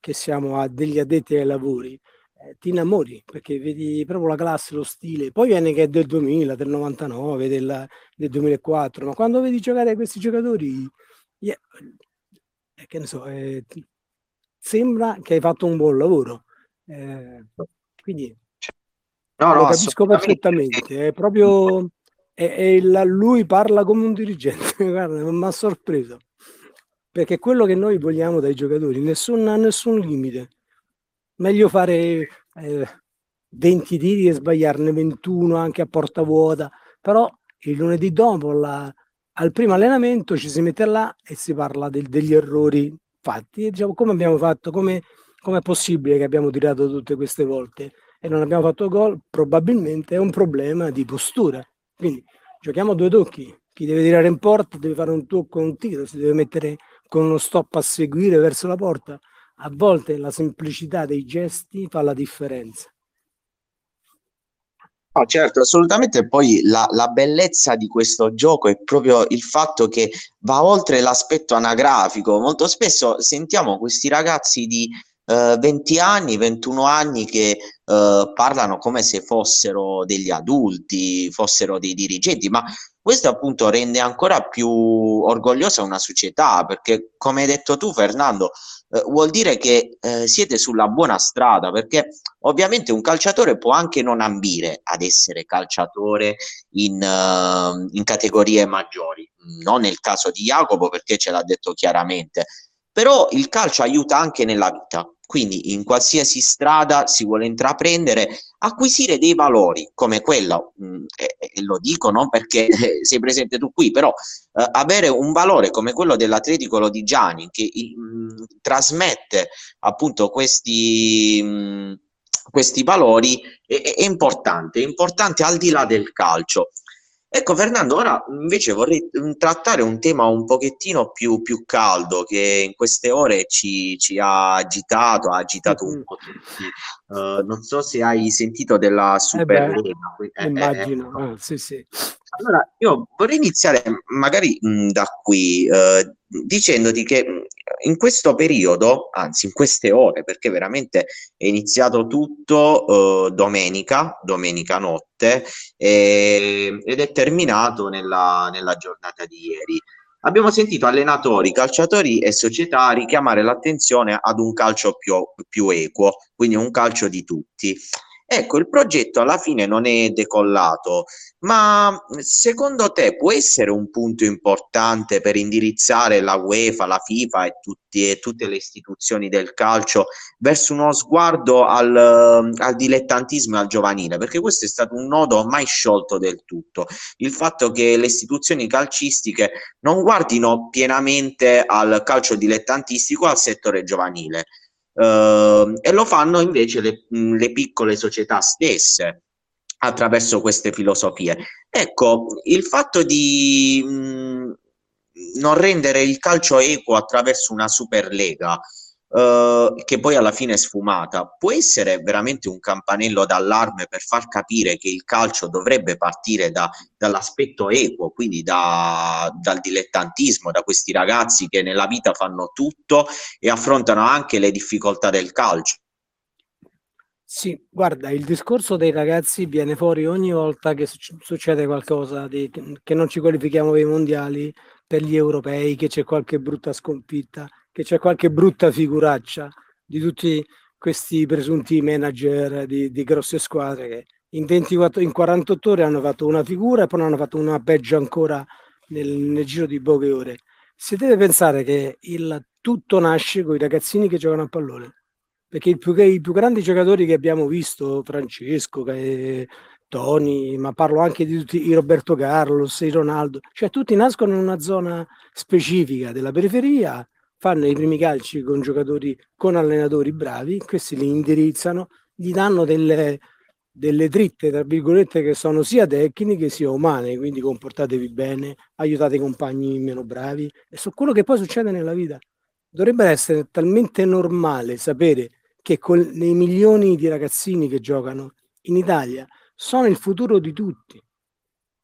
Speaker 3: che siamo a degli addetti ai lavori, eh, ti innamori perché vedi proprio la classe, lo stile. Poi viene che è del 2000, del 99, del, del 2004, ma quando vedi giocare questi giocatori, yeah, che ne so, eh, sembra che hai fatto un buon lavoro. Eh, quindi no, no, lo capisco perfettamente, è proprio e, e la, lui parla come un dirigente, guarda, mi ha sorpreso. Perché quello che noi vogliamo dai giocatori, nessun, nessun limite. Meglio fare eh, 20 tiri e sbagliarne 21 anche a porta vuota, però il lunedì dopo la, al primo allenamento ci si mette là e si parla del, degli errori fatti. E diciamo, come abbiamo fatto, come è possibile che abbiamo tirato tutte queste volte e non abbiamo fatto gol? Probabilmente è un problema di postura. Quindi giochiamo a due tocchi. Chi deve tirare in porta deve fare un tocco un tiro, si deve mettere con uno stop a seguire verso la porta. A volte la semplicità dei gesti fa la differenza.
Speaker 1: No, certo, assolutamente. Poi la, la, bellezza di questo gioco è proprio il fatto che va oltre l'aspetto anagrafico. Molto spesso sentiamo questi ragazzi di eh, 20 anni, 21 anni che eh, parlano come se fossero degli adulti, fossero dei dirigenti, ma questo appunto rende ancora più orgogliosa una società perché come hai detto tu Fernando eh, vuol dire che eh, siete sulla buona strada perché ovviamente un calciatore può anche non ambire ad essere calciatore in, uh, in categorie maggiori. Non nel caso di Jacopo perché ce l'ha detto chiaramente. Però il calcio aiuta anche nella vita quindi in qualsiasi strada si vuole intraprendere, acquisire dei valori come quello, mm, e, e, lo dico non perché sei presente tu qui, però eh, avere un valore come quello dell'Atletico Lodigiani che mh, mm, trasmette appunto questi, mh, mm, questi valori è, è importante, è importante al di là del calcio. Ecco Fernando, ora invece vorrei mm, trattare un tema un pochettino più, più caldo che in queste ore ci, ci ha agitato, ha agitato un po' tutti. Uh, non so se hai sentito della Superlega.
Speaker 3: Eh, eh, immagino, ecco. ah, sì, sì.
Speaker 1: Allora, io vorrei iniziare magari mh, da qui eh, dicendoti che in questo periodo, anzi in queste ore, perché veramente è iniziato tutto eh, domenica, domenica notte, eh, ed è terminato nella, nella giornata di ieri. Abbiamo sentito allenatori, calciatori e società richiamare l'attenzione ad un calcio più, più equo, quindi un calcio di tutti. Ecco, il progetto alla fine non è decollato, ma secondo te può essere un punto importante per indirizzare la UEFA, la FIFA e, tutti, e tutte le istituzioni del calcio verso uno sguardo al, al dilettantismo e al giovanile? Perché questo è stato un nodo mai sciolto del tutto. Il fatto che le istituzioni calcistiche non guardino pienamente al calcio dilettantistico, al settore giovanile. Uh, e lo fanno invece le, le piccole società stesse attraverso queste filosofie. Ecco, il fatto di mh, non rendere il calcio equo attraverso una Superlega Uh, che poi alla fine è sfumata, può essere veramente un campanello d'allarme per far capire che il calcio dovrebbe partire da, dall'aspetto equo, quindi da, dal dilettantismo, da questi ragazzi che nella vita fanno tutto e affrontano anche le difficoltà del calcio.
Speaker 3: Sì, guarda, il discorso dei ragazzi viene fuori ogni volta che succede qualcosa, di, che non ci qualifichiamo per i mondiali, per gli europei, che c'è qualche brutta sconfitta che c'è qualche brutta figuraccia di tutti questi presunti manager di, di grosse squadre che in, 24, in 48 ore hanno fatto una figura e poi ne hanno fatto una peggio ancora nel, nel giro di poche ore. Si deve pensare che il tutto nasce con i ragazzini che giocano a pallone perché i più, i più grandi giocatori che abbiamo visto, Francesco, che, Tony, ma parlo anche di tutti i Roberto Carlos, i Ronaldo, cioè tutti nascono in una zona specifica della periferia fanno i primi calci con giocatori, con allenatori bravi, questi li indirizzano, gli danno delle, delle dritte, tra virgolette, che sono sia tecniche sia umane, quindi comportatevi bene, aiutate i compagni meno bravi, e su quello che poi succede nella vita. Dovrebbe essere talmente normale sapere che con nei milioni di ragazzini che giocano in Italia sono il futuro di tutti.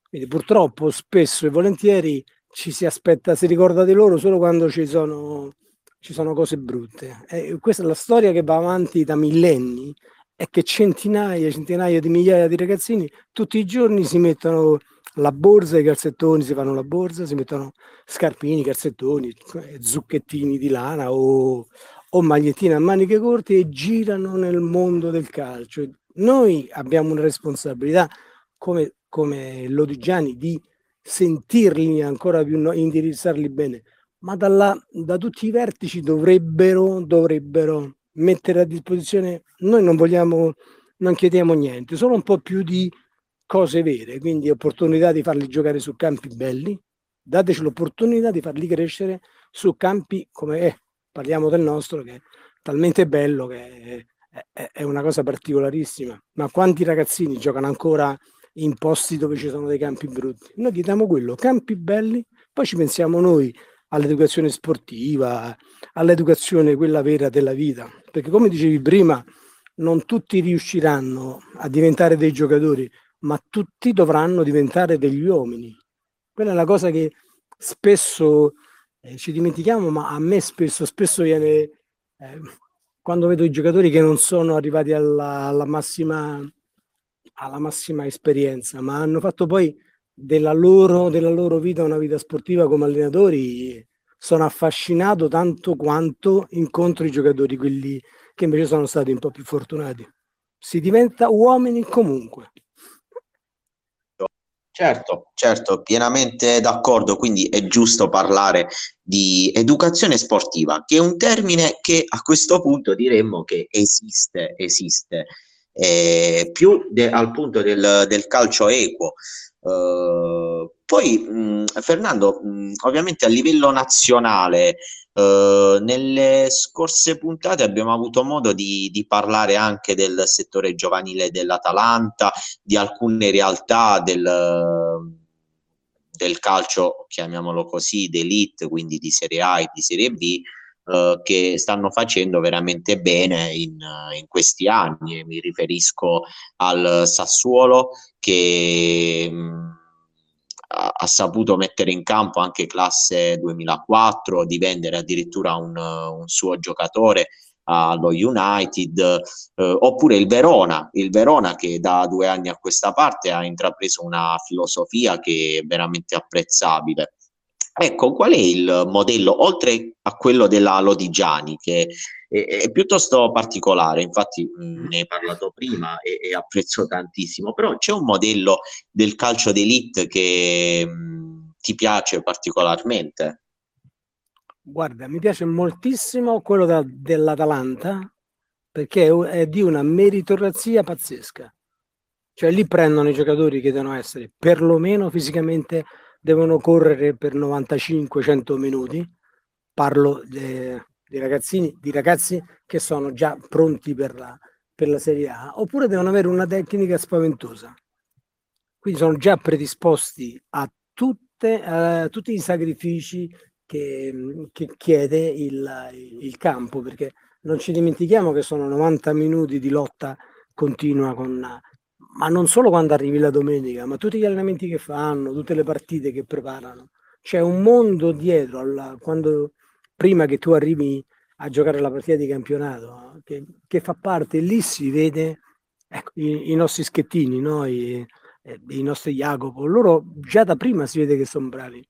Speaker 3: Quindi purtroppo spesso e volentieri ci si aspetta, si ricorda di loro solo quando ci sono, ci sono cose brutte. E questa è la storia che va avanti da millenni è che centinaia e centinaia di migliaia di ragazzini tutti i giorni si mettono la borsa, i calzettoni, si fanno la borsa, si mettono scarpini, calzettoni, zucchettini di lana o, o magliettine a maniche corte e girano nel mondo del calcio. Noi abbiamo una responsabilità come, come Lodigiani di sentirli ancora più, no, indirizzarli bene, ma dalla, da tutti i vertici dovrebbero, dovrebbero mettere a disposizione, noi non vogliamo, non chiediamo niente, solo un po' più di cose vere, quindi opportunità di farli giocare su campi belli, dateci l'opportunità di farli crescere su campi come è, parliamo del nostro che è talmente bello che è, è, è una cosa particolarissima, ma quanti ragazzini giocano ancora in posti dove ci sono dei campi brutti. Noi chiediamo quello, campi belli, poi ci pensiamo noi all'educazione sportiva, all'educazione quella vera della vita, perché come dicevi prima, non tutti riusciranno a diventare dei giocatori, ma tutti dovranno diventare degli uomini. Quella è la cosa che spesso eh, ci dimentichiamo, ma a me spesso, spesso viene eh, quando vedo i giocatori che non sono arrivati alla, alla massima alla massima esperienza, ma hanno fatto poi della loro, della loro vita una vita sportiva come allenatori. Sono affascinato tanto quanto incontro i giocatori, quelli che invece sono stati un po' più fortunati. Si diventa uomini comunque.
Speaker 1: Certo, certo, pienamente d'accordo, quindi è giusto parlare di educazione sportiva, che è un termine che a questo punto diremmo che esiste, esiste eh, più de- al punto del, del calcio equo. Uh, poi, mh, Fernando, mh, ovviamente a livello nazionale, uh, nelle scorse puntate abbiamo avuto modo di, di, parlare anche del settore giovanile dell'Atalanta, di alcune realtà del, del calcio, chiamiamolo così, d'elite, quindi di Serie A e di Serie B, eh, che stanno facendo veramente bene in, in questi anni. Mi riferisco al Sassuolo che mh, mm, ha, saputo mettere in campo anche classe 2004, di vendere addirittura un, un suo giocatore allo United, eh, oppure il Verona, il Verona che da due anni a questa parte ha intrapreso una filosofia che è veramente apprezzabile Ecco, qual è il modello, oltre a quello della Lodigiani, che è, è piuttosto particolare, infatti mh, ne hai parlato prima e, e, apprezzo tantissimo, però c'è un modello del calcio d'elite che mh, ti piace particolarmente?
Speaker 3: Guarda, mi piace moltissimo quello da, dell'Atalanta perché è di una meritocrazia pazzesca. Cioè lì prendono i giocatori che devono essere perlomeno fisicamente devono correre per 95-100 minuti. Parlo di, ragazzini, di ragazzi che sono già pronti per la, per la Serie A, oppure devono avere una tecnica spaventosa. Quindi sono già predisposti a, tutte, a tutti i sacrifici che, che chiede il, il campo, perché non ci dimentichiamo che sono 90 minuti di lotta continua con ma non solo quando arrivi la domenica, ma tutti gli allenamenti che fanno, tutte le partite che preparano. C'è un mondo dietro, alla, quando, prima che tu arrivi a giocare la partita di campionato, che, che fa parte, lì si vede ecco, i, i, nostri schettini, no? I, eh, i nostri Jacopo, loro già da prima si vede che sono bravi.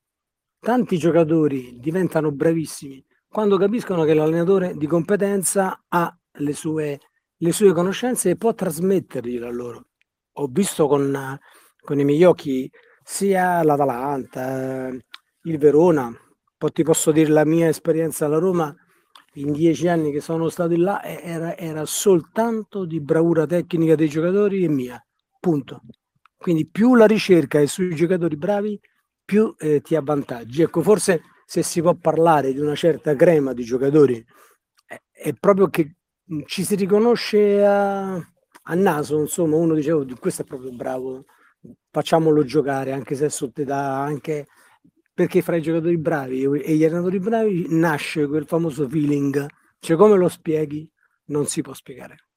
Speaker 3: Tanti giocatori diventano bravissimi quando capiscono che l'allenatore di competenza ha le sue, le sue conoscenze e può trasmetterglielo a loro ho visto con, con i miei occhi sia l'Atalanta, il Verona, poi ti posso dire la mia esperienza alla Roma in dieci anni che sono stato là era, era soltanto di bravura tecnica dei giocatori e mia, punto. Quindi più la ricerca è sui giocatori bravi, più eh, ti avvantaggi. Ecco, forse se si può parlare di una certa crema di giocatori, è, è proprio che ci si riconosce a, a naso, insomma, uno diceva, oh, questo è proprio bravo, facciamolo giocare, anche se è sotto età, anche perché fra i giocatori bravi e gli allenatori bravi nasce quel famoso feeling, cioè come lo spieghi non si può spiegare.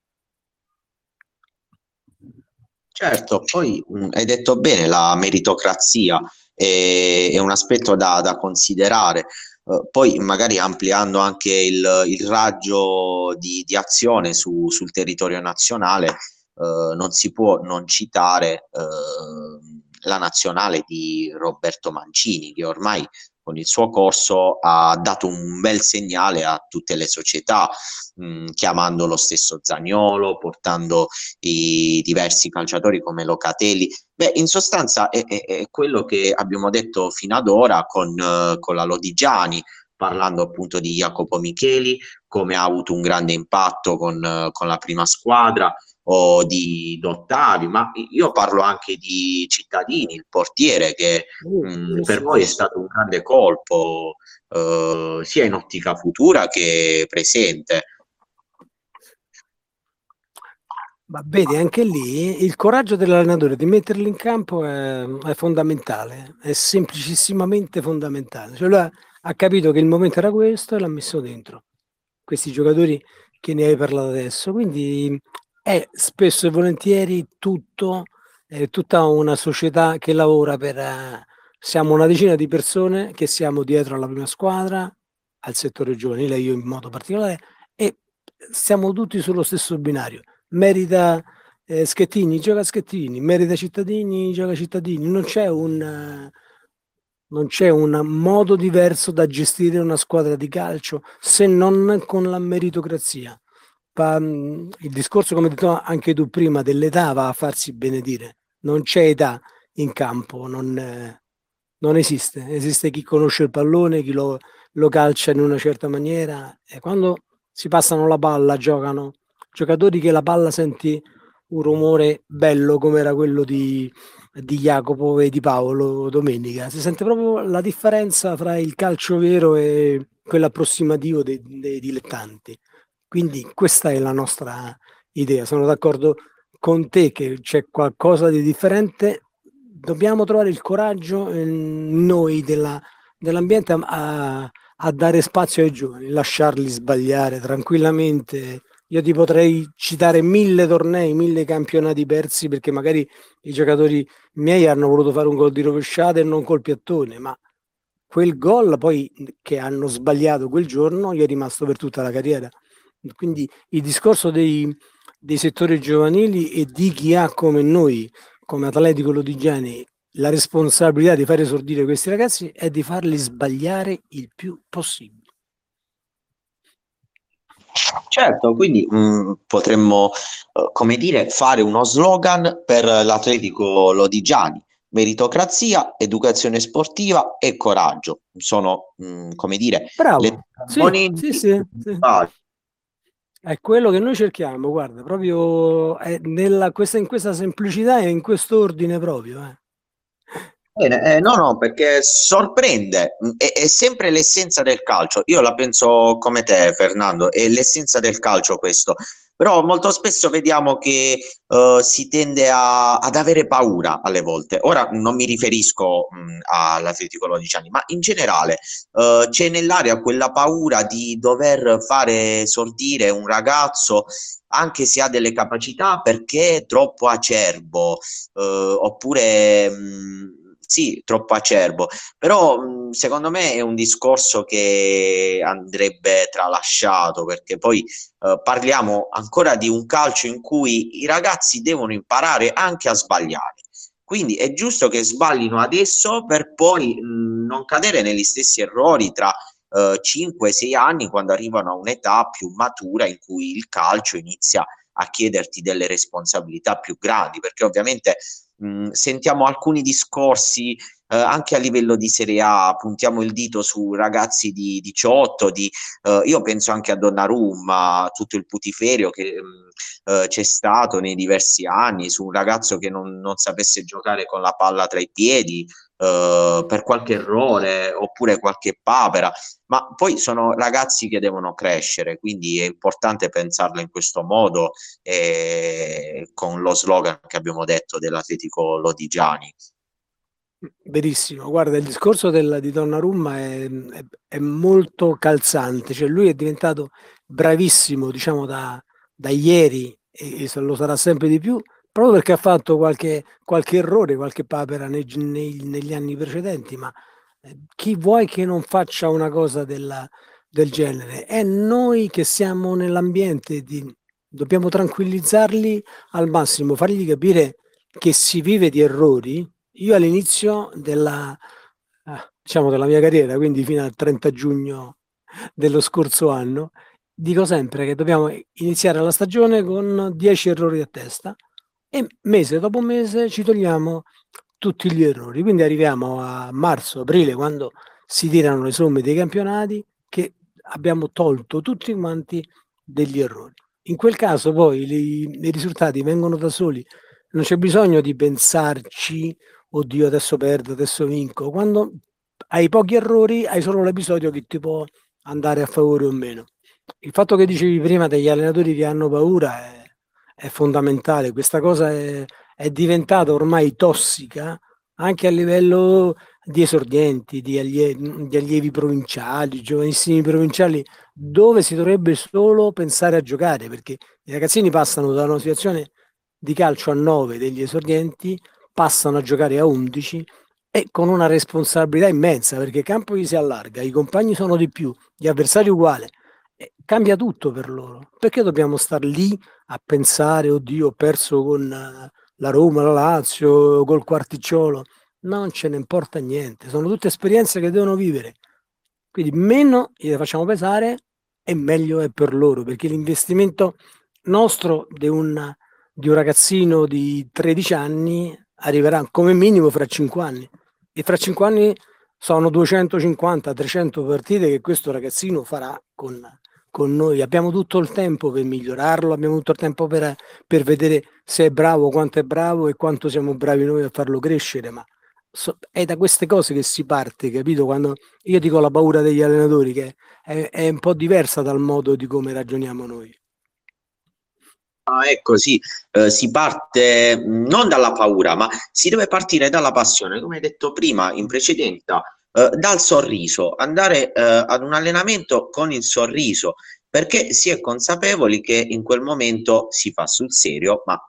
Speaker 1: Certo, poi mh, hai detto bene, la meritocrazia è, è un aspetto da, da considerare. Uh, poi magari ampliando anche il, il raggio di, di azione su, sul territorio nazionale, uh, non si può non citare uh, la nazionale di Roberto Mancini, che ormai con il suo corso ha dato un bel segnale a tutte le società, mh, chiamando lo stesso Zagnolo, portando i diversi calciatori come Locatelli. Beh, in sostanza è, è, è quello che abbiamo detto fino ad ora con, uh, con la Lodigiani, parlando appunto di Jacopo Micheli, come ha avuto un grande impatto con, uh, con la prima squadra, o di Dottavi, ma io parlo anche di Cittadini, il portiere che mh, per voi è stato un grande colpo uh, sia in ottica futura che presente.
Speaker 3: Ma vedi, anche lì il coraggio dell'allenatore di metterli in campo è, è fondamentale, è semplicissimamente fondamentale. Cioè lui ha, ha capito che il momento era questo e l'ha messo dentro. Questi giocatori che ne hai parlato adesso. Quindi è spesso e volentieri tutto, è tutta una società che lavora per... Eh, siamo una decina di persone che siamo dietro alla prima squadra, al settore giovanile, io in modo particolare, e siamo tutti sullo stesso binario. Merita eh, Schettini, gioca Schettini, merita Cittadini, gioca Cittadini. Non c'è un... non c'è un modo diverso da gestire una squadra di calcio se non con la meritocrazia il discorso, come detto anche tu prima, dell'età va a farsi benedire. Non c'è età in campo, non, non esiste. Esiste chi conosce il pallone, chi lo, lo, calcia in una certa maniera. E quando si passano la palla, giocano giocatori che la palla senti un rumore bello come era quello di, di Jacopo e di Paolo domenica. Si sente proprio la differenza tra il calcio vero e quello approssimativo dei, dei dilettanti. Quindi questa è la nostra idea. Sono d'accordo con te che c'è qualcosa di differente. Dobbiamo trovare il coraggio noi della, dell'ambiente a, a dare spazio ai giovani, lasciarli sbagliare tranquillamente. Io ti potrei citare mille tornei, mille campionati persi perché magari i giocatori miei hanno voluto fare un gol di rovesciata e non col piattone, ma quel gol poi che hanno sbagliato quel giorno gli è rimasto per tutta la carriera. Quindi il discorso dei, dei settori giovanili e di chi ha come noi, come Atletico Lodigiani, la responsabilità di fare esordire questi ragazzi è di farli sbagliare il più possibile.
Speaker 1: Certo, quindi mh, mm, potremmo, uh, come dire, fare uno slogan per l'Atletico Lodigiani. Meritocrazia, educazione sportiva e coraggio sono, mh, mm, come dire,
Speaker 3: Bravo. le sì, sì, sì, sì. È quello che noi cerchiamo, guarda, proprio nella, questa, in questa semplicità e in questo ordine proprio. Eh.
Speaker 1: Bene, eh, no, no, perché sorprende, mm, è, è, sempre l'essenza del calcio. Io la penso come te, Fernando, è l'essenza del calcio questo. Però molto spesso vediamo che uh, si tende a, ad avere paura alle volte. Ora non mi riferisco mh, mm, all'Atletico Lodiciani, ma in generale uh, c'è nell'aria quella paura di dover fare sortire un ragazzo anche se ha delle capacità perché è troppo acerbo, uh, oppure... Mh, mm, sì, troppo acerbo, però secondo me è un discorso che andrebbe tralasciato perché poi eh, parliamo ancora di un calcio in cui i ragazzi devono imparare anche a sbagliare. Quindi è giusto che sbaglino adesso per poi non cadere negli stessi errori tra eh, 5-6 anni quando arrivano a un'età più matura in cui il calcio inizia a chiederti delle responsabilità più grandi, perché ovviamente sentiamo alcuni discorsi eh, anche a livello di Serie A, puntiamo il dito su ragazzi di 18, di, eh, io penso anche a Donnarumma, tutto il putiferio che mh, eh, c'è stato nei diversi anni su un ragazzo che non, non sapesse giocare con la palla tra i piedi, Uh, per qualche errore oppure qualche papera, ma poi sono ragazzi che devono crescere, quindi è importante pensarlo in questo modo eh, con lo slogan che abbiamo detto dell'Atletico Lodigiani.
Speaker 3: Verissimo, guarda, il discorso del, di Donnarumma è, è, è, molto calzante, cioè lui è diventato bravissimo, diciamo, da, da ieri e, e lo sarà sempre di più, proprio perché ha fatto qualche, qualche errore, qualche papera nei, nei, negli anni precedenti, ma eh, chi vuoi che non faccia una cosa della, del genere? È noi che siamo nell'ambiente, di, dobbiamo tranquillizzarli al massimo, fargli capire che si vive di errori. Io all'inizio della, ah, diciamo della mia carriera, quindi fino al 30 giugno dello scorso anno, dico sempre che dobbiamo iniziare la stagione con 10 errori a testa e mese dopo mese ci togliamo tutti gli errori. Quindi arriviamo a marzo, aprile, quando si tirano le somme dei campionati, che abbiamo tolto tutti quanti degli errori. In quel caso poi li, i risultati vengono da soli, non c'è bisogno di pensarci, oddio adesso perdo, adesso vinco. Quando hai pochi errori hai solo l'episodio che ti può andare a favore o meno. Il fatto che dicevi prima degli allenatori che hanno paura è è fondamentale. Questa cosa è, è diventata ormai tossica anche a livello di esordienti, di, allie, di allievi provinciali, giovanissimi provinciali, dove si dovrebbe solo pensare a giocare, perché i ragazzini passano da una situazione di calcio a 9 degli esordienti, passano a giocare a 11 e con una responsabilità immensa, perché il campo gli si allarga, i compagni sono di più, gli avversari uguali, cambia tutto per loro. Perché dobbiamo star lì a pensare, oddio, ho perso con eh, la Roma, la Lazio, col Quarticciolo? Non ce ne importa niente, sono tutte esperienze che devono vivere. Quindi meno le facciamo pesare e meglio è per loro, perché l'investimento nostro di un, di un ragazzino di 13 anni arriverà come minimo fra 5 anni. E fra 5 anni sono 250-300 partite che questo ragazzino farà con, con noi, abbiamo tutto il tempo per migliorarlo, abbiamo tutto il tempo per, per vedere se è bravo, quanto è bravo e quanto siamo bravi noi a farlo crescere, ma so, è da queste cose che si parte, capito? Quando io dico la paura degli allenatori, che è, è un po' diversa dal modo di come ragioniamo noi.
Speaker 1: Ah, ecco, sì, eh, si parte non dalla paura, ma si deve partire dalla passione, come hai detto prima in precedenza dal sorriso, andare eh, ad un allenamento con il sorriso, perché si è consapevoli che in quel momento si fa sul serio, ma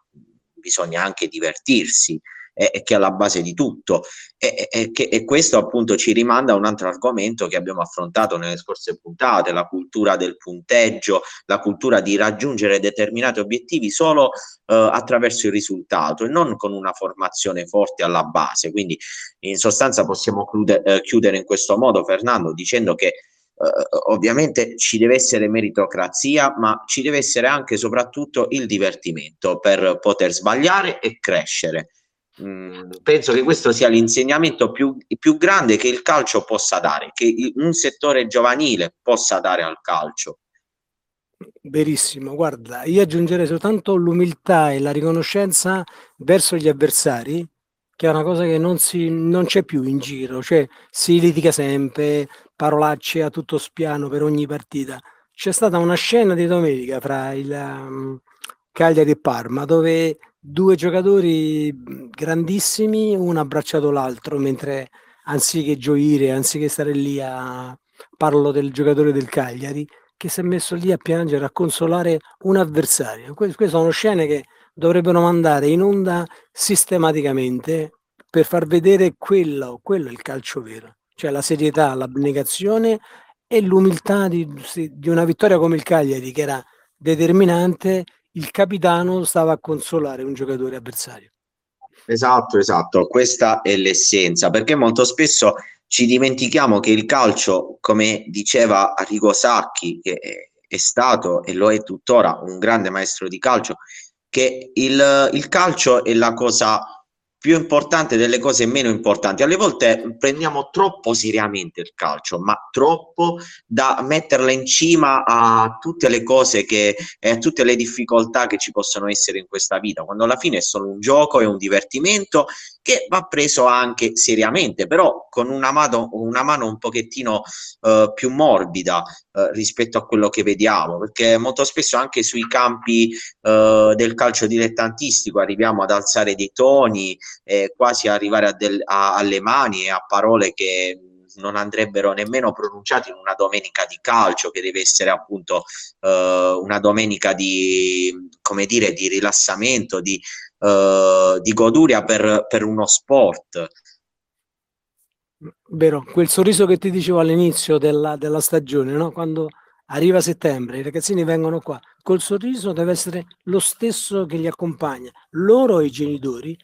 Speaker 1: bisogna anche divertirsi. E, che è alla base di tutto. E, e, e, questo appunto ci rimanda a un altro argomento che abbiamo affrontato nelle scorse puntate, la cultura del punteggio, la cultura di raggiungere determinati obiettivi solo eh, attraverso il risultato e non con una formazione forte alla base. Quindi in sostanza possiamo chiude, eh, chiudere in questo modo, Fernando, dicendo che Uh, ovviamente ci deve essere meritocrazia, ma ci deve essere anche e soprattutto il divertimento per poter sbagliare e crescere. Mm, penso che questo sia l'insegnamento più, più, grande che il calcio possa dare, che un settore giovanile possa dare al calcio.
Speaker 3: Verissimo, guarda, io aggiungerei soltanto l'umiltà e la riconoscenza verso gli avversari, che è una cosa che non, si, non c'è più in giro, cioè si litiga sempre, parolacce a tutto spiano per ogni partita. C'è stata una scena di domenica fra il um, Cagliari e Parma dove due giocatori grandissimi, uno ha abbracciato l'altro mentre anziché gioire, anziché stare lì a parlo del giocatore del Cagliari che si è messo lì a piangere, a consolare un avversario. Queste sono scene che dovrebbero mandare in onda sistematicamente per far vedere quello, quello è il calcio vero, cioè la serietà, l'abnegazione e l'umiltà di, di una vittoria come il Cagliari che era determinante il capitano stava a consolare un giocatore avversario.
Speaker 1: Esatto, esatto, questa è l'essenza, perché molto spesso ci dimentichiamo che il calcio, come diceva Arrigo Sacchi, che è stato e lo è tuttora un grande maestro di calcio, che il, il calcio è la cosa più importante delle cose meno importanti. Alle volte prendiamo troppo seriamente il calcio, ma troppo da metterla in cima a tutte le cose che e a tutte le difficoltà che ci possono essere in questa vita, quando alla fine è solo un gioco, è un divertimento che va preso anche seriamente, però con una mano, una mano un pochettino uh, più morbida uh, rispetto a quello che vediamo, perché molto spesso anche sui campi uh, del calcio dilettantistico arriviamo ad alzare dei toni, eh, quasi arrivare a del, a, alle mani e a parole che non andrebbero nemmeno pronunciati in una domenica di calcio che deve essere appunto uh, una domenica di come dire di rilassamento di uh, di goduria per, per uno sport.
Speaker 3: Vero, quel sorriso che ti dicevo all'inizio della, della stagione, no? quando arriva settembre, i ragazzini vengono qua, col sorriso deve essere lo stesso che li accompagna, loro e i genitori,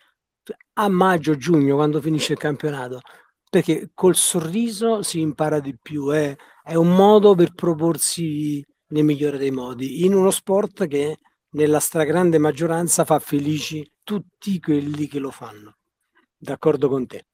Speaker 3: a maggio, giugno, quando finisce il campionato, perché col sorriso si impara di più, è, è un modo per proporsi nel migliore dei modi, in uno sport che nella stragrande maggioranza fa felici tutti quelli che lo fanno. D'accordo con te.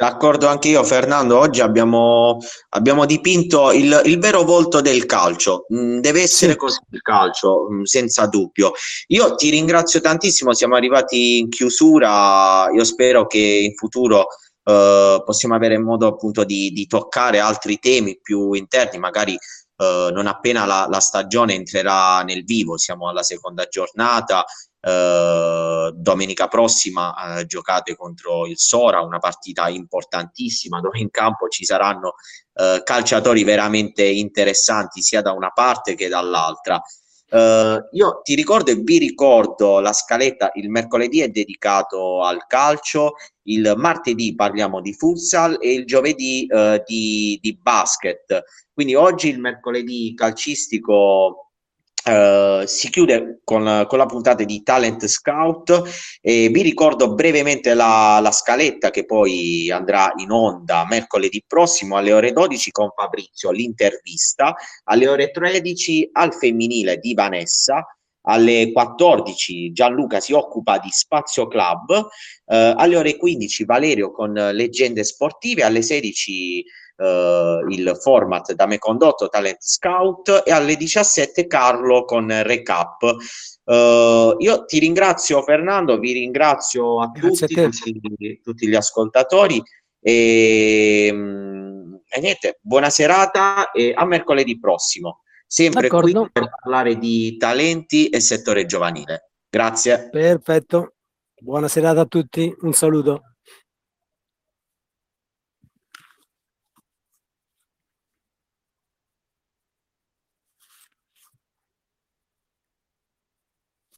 Speaker 1: D'accordo anche io, Fernando. Oggi abbiamo, abbiamo dipinto il, il, vero volto del calcio. Mm, deve essere sì. così il calcio, mm, senza dubbio. Io ti ringrazio tantissimo, siamo arrivati in chiusura. Io spero che in futuro eh, possiamo avere modo appunto di, di toccare altri temi più interni, magari eh, non appena la, la, stagione entrerà nel vivo, siamo alla seconda giornata, eh, domenica prossima eh, giocate contro il Sora, una partita importantissima dove in campo ci saranno eh, calciatori veramente interessanti sia da una parte che dall'altra. Uh, io ti ricordo e vi ricordo la scaletta, il mercoledì è dedicato al calcio, il martedì parliamo di futsal e il giovedì uh, di, di, basket. Quindi oggi il mercoledì calcistico Uh, si chiude con, con, la puntata di Talent Scout e vi ricordo brevemente la, la, scaletta che poi andrà in onda mercoledì prossimo alle ore 12 con Fabrizio l'intervista, alle ore 13 al femminile di Vanessa, alle 14 Gianluca si occupa di Spazio Club, uh, alle ore 15 Valerio con leggende sportive, alle 16 Uh, il format da me condotto Talent Scout e alle 17 Carlo con recap. Uh, io ti ringrazio Fernando, vi ringrazio a tutti, a tutti, tutti, gli ascoltatori e, e, niente, buona serata e a mercoledì prossimo, sempre qui per parlare di talenti e settore giovanile. Grazie.
Speaker 3: Perfetto, buona serata a tutti, un saluto.